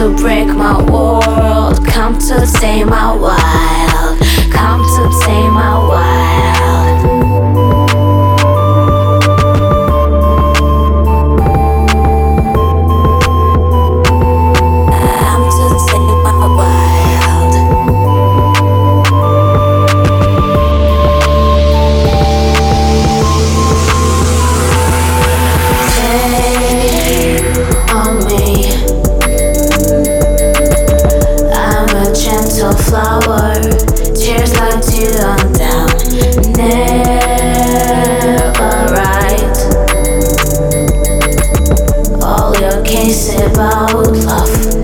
to break my world. Come to save my life. Case about love.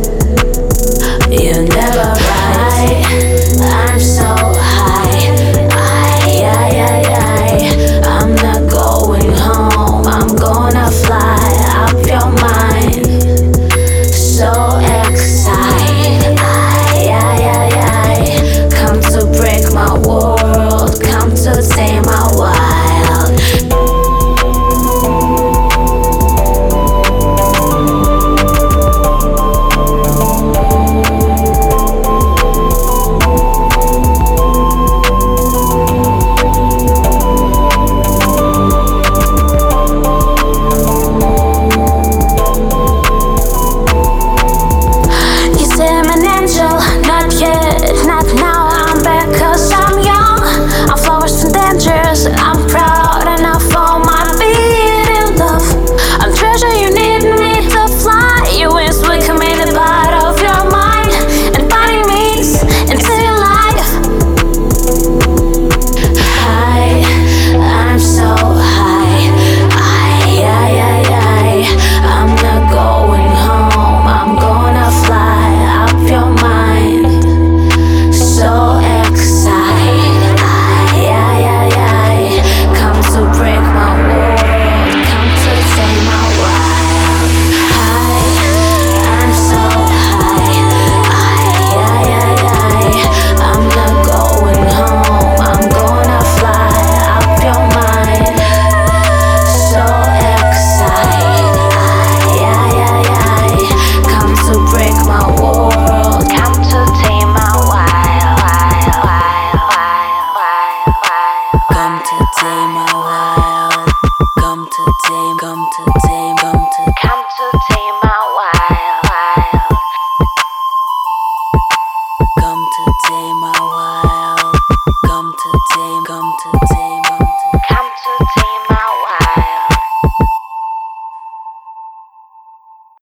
while.